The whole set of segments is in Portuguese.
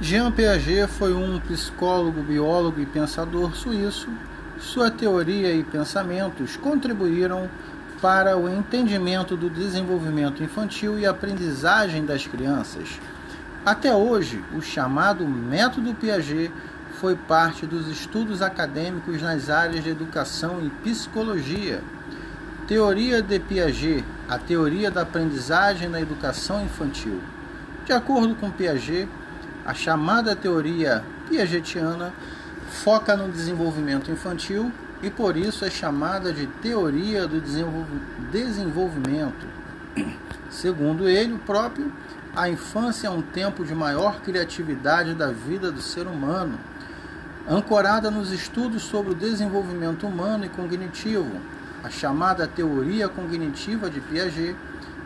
Jean Piaget foi um psicólogo, biólogo e pensador suíço. Sua teoria e pensamentos contribuíram para o entendimento do desenvolvimento infantil e aprendizagem das crianças. Até hoje, o chamado método Piaget foi parte dos estudos acadêmicos nas áreas de educação e psicologia. Teoria de Piaget, a teoria da aprendizagem na educação infantil. De acordo com Piaget, a chamada teoria piagetiana foca no desenvolvimento infantil e por isso é chamada de teoria do desenvolvimento. Segundo ele o próprio, a infância é um tempo de maior criatividade da vida do ser humano, ancorada nos estudos sobre o desenvolvimento humano e cognitivo. A chamada teoria cognitiva de Piaget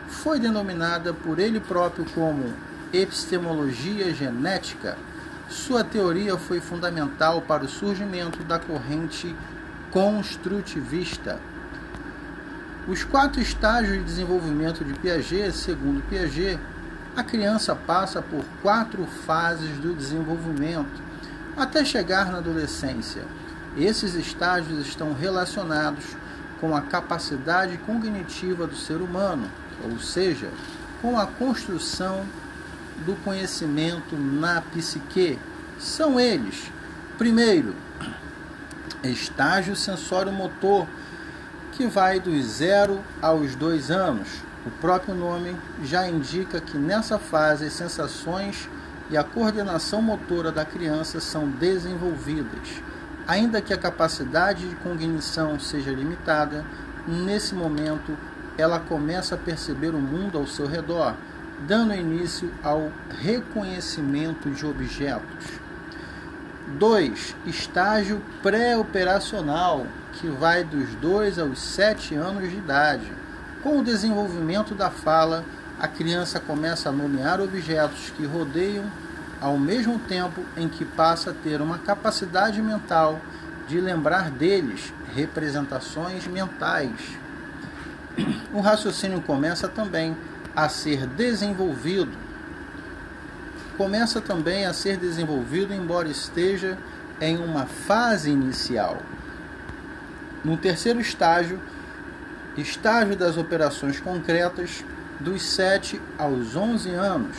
foi denominada por ele próprio como epistemologia genética, sua teoria foi fundamental para o surgimento da corrente construtivista. Os quatro estágios de desenvolvimento de Piaget, segundo Piaget, a criança passa por quatro fases do desenvolvimento até chegar na adolescência. Esses estágios estão relacionados com a capacidade cognitiva do ser humano, ou seja, com a construção do conhecimento na psique são eles: primeiro, estágio sensório-motor, que vai dos 0 aos 2 anos. O próprio nome já indica que nessa fase as sensações e a coordenação motora da criança são desenvolvidas. Ainda que a capacidade de cognição seja limitada, nesse momento ela começa a perceber o mundo ao seu redor dando início ao reconhecimento de objetos. 2. Estágio pré-operacional, que vai dos 2 aos 7 anos de idade. Com o desenvolvimento da fala, a criança começa a nomear objetos que rodeiam ao mesmo tempo em que passa a ter uma capacidade mental de lembrar deles representações mentais. O raciocínio começa também a ser desenvolvido. Começa também a ser desenvolvido, embora esteja em uma fase inicial. No terceiro estágio, estágio das operações concretas, dos 7 aos 11 anos.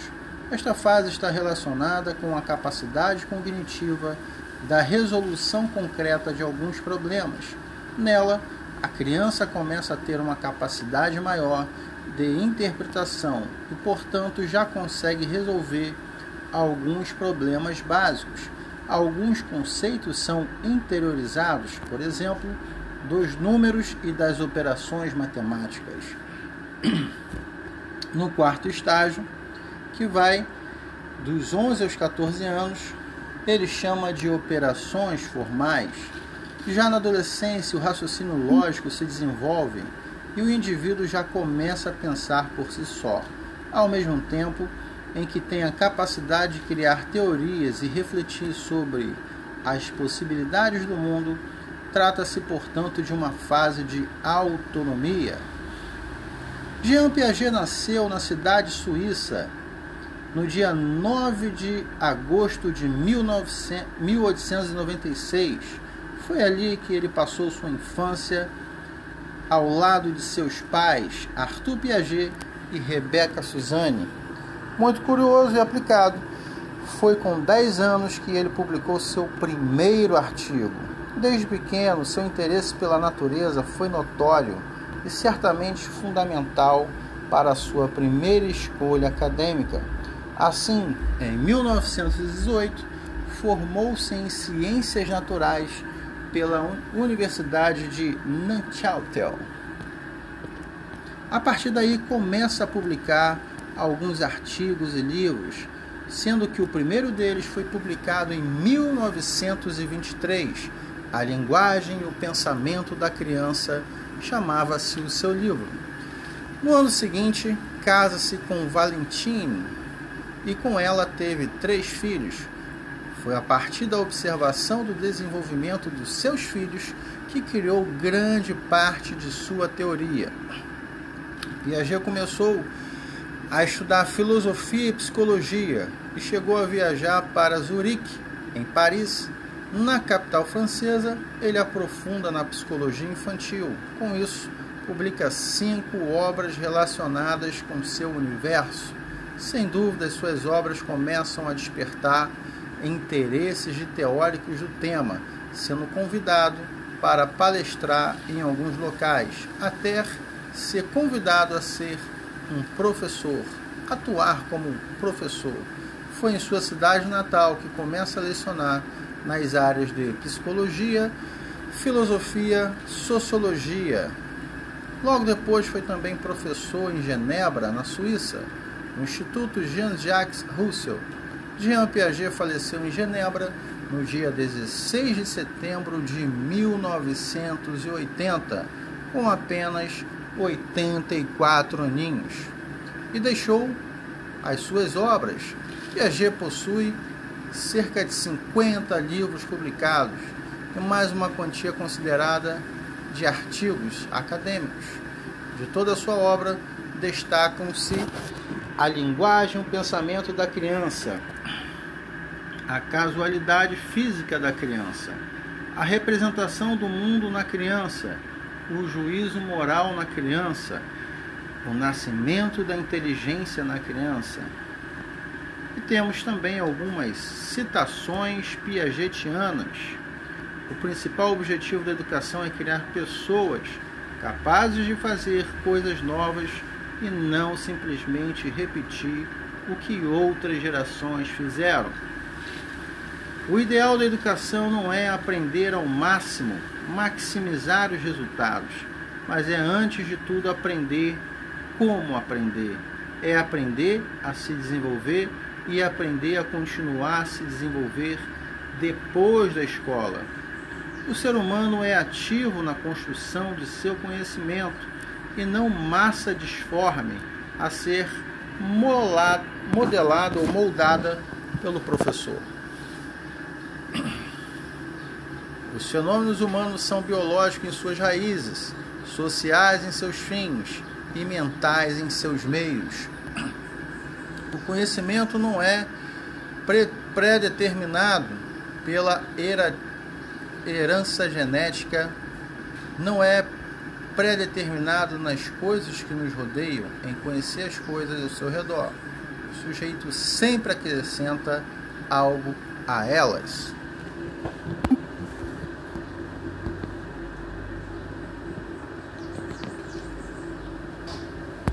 Esta fase está relacionada com a capacidade cognitiva da resolução concreta de alguns problemas. Nela, a criança começa a ter uma capacidade maior de interpretação e, portanto, já consegue resolver alguns problemas básicos. Alguns conceitos são interiorizados, por exemplo, dos números e das operações matemáticas. No quarto estágio, que vai dos 11 aos 14 anos, ele chama de operações formais. Já na adolescência, o raciocínio lógico se desenvolve e o indivíduo já começa a pensar por si só, ao mesmo tempo em que tem a capacidade de criar teorias e refletir sobre as possibilidades do mundo, trata-se, portanto, de uma fase de autonomia. Jean Piaget nasceu na cidade suíça no dia 9 de agosto de 1896. Foi ali que ele passou sua infância ao lado de seus pais, Arthur Piaget e Rebecca Suzanne. Muito curioso e aplicado, foi com 10 anos que ele publicou seu primeiro artigo. Desde pequeno, seu interesse pela natureza foi notório e certamente fundamental para a sua primeira escolha acadêmica. Assim, em 1918, formou-se em Ciências Naturais pela Universidade de Neuchâtel. A partir daí começa a publicar alguns artigos e livros, sendo que o primeiro deles foi publicado em 1923. A linguagem e o pensamento da criança chamava-se o seu livro. No ano seguinte, casa-se com Valentine e com ela teve três filhos, foi a partir da observação do desenvolvimento dos seus filhos que criou grande parte de sua teoria. Piaget começou a estudar filosofia e psicologia e chegou a viajar para Zurique, em Paris. Na capital francesa, ele aprofunda na psicologia infantil. Com isso, publica cinco obras relacionadas com seu universo. Sem dúvida, suas obras começam a despertar interesses de teóricos do tema, sendo convidado para palestrar em alguns locais, até ser convidado a ser um professor, atuar como professor. Foi em sua cidade natal que começa a lecionar nas áreas de psicologia, filosofia, sociologia. Logo depois foi também professor em Genebra, na Suíça, no Instituto Jean-Jacques Rousseau. Jean Piaget faleceu em Genebra no dia 16 de setembro de 1980, com apenas 84 aninhos, e deixou as suas obras. Piaget possui cerca de 50 livros publicados e mais uma quantia considerada de artigos acadêmicos. De toda a sua obra, destacam-se a linguagem o pensamento da criança, a casualidade física da criança, a representação do mundo na criança, o juízo moral na criança, o nascimento da inteligência na criança. E temos também algumas citações piagetianas. O principal objetivo da educação é criar pessoas capazes de fazer coisas novas e não simplesmente repetir o que outras gerações fizeram. O ideal da educação não é aprender ao máximo, maximizar os resultados, mas é antes de tudo aprender como aprender. É aprender a se desenvolver e aprender a continuar a se desenvolver depois da escola. O ser humano é ativo na construção de seu conhecimento e não massa disforme a ser modelada ou moldada pelo professor. Os fenômenos humanos são biológicos em suas raízes, sociais em seus fins e mentais em seus meios. O conhecimento não é pré-determinado pela herança genética, não é pré-determinado nas coisas que nos rodeiam, em conhecer as coisas ao seu redor. O sujeito sempre acrescenta algo a elas.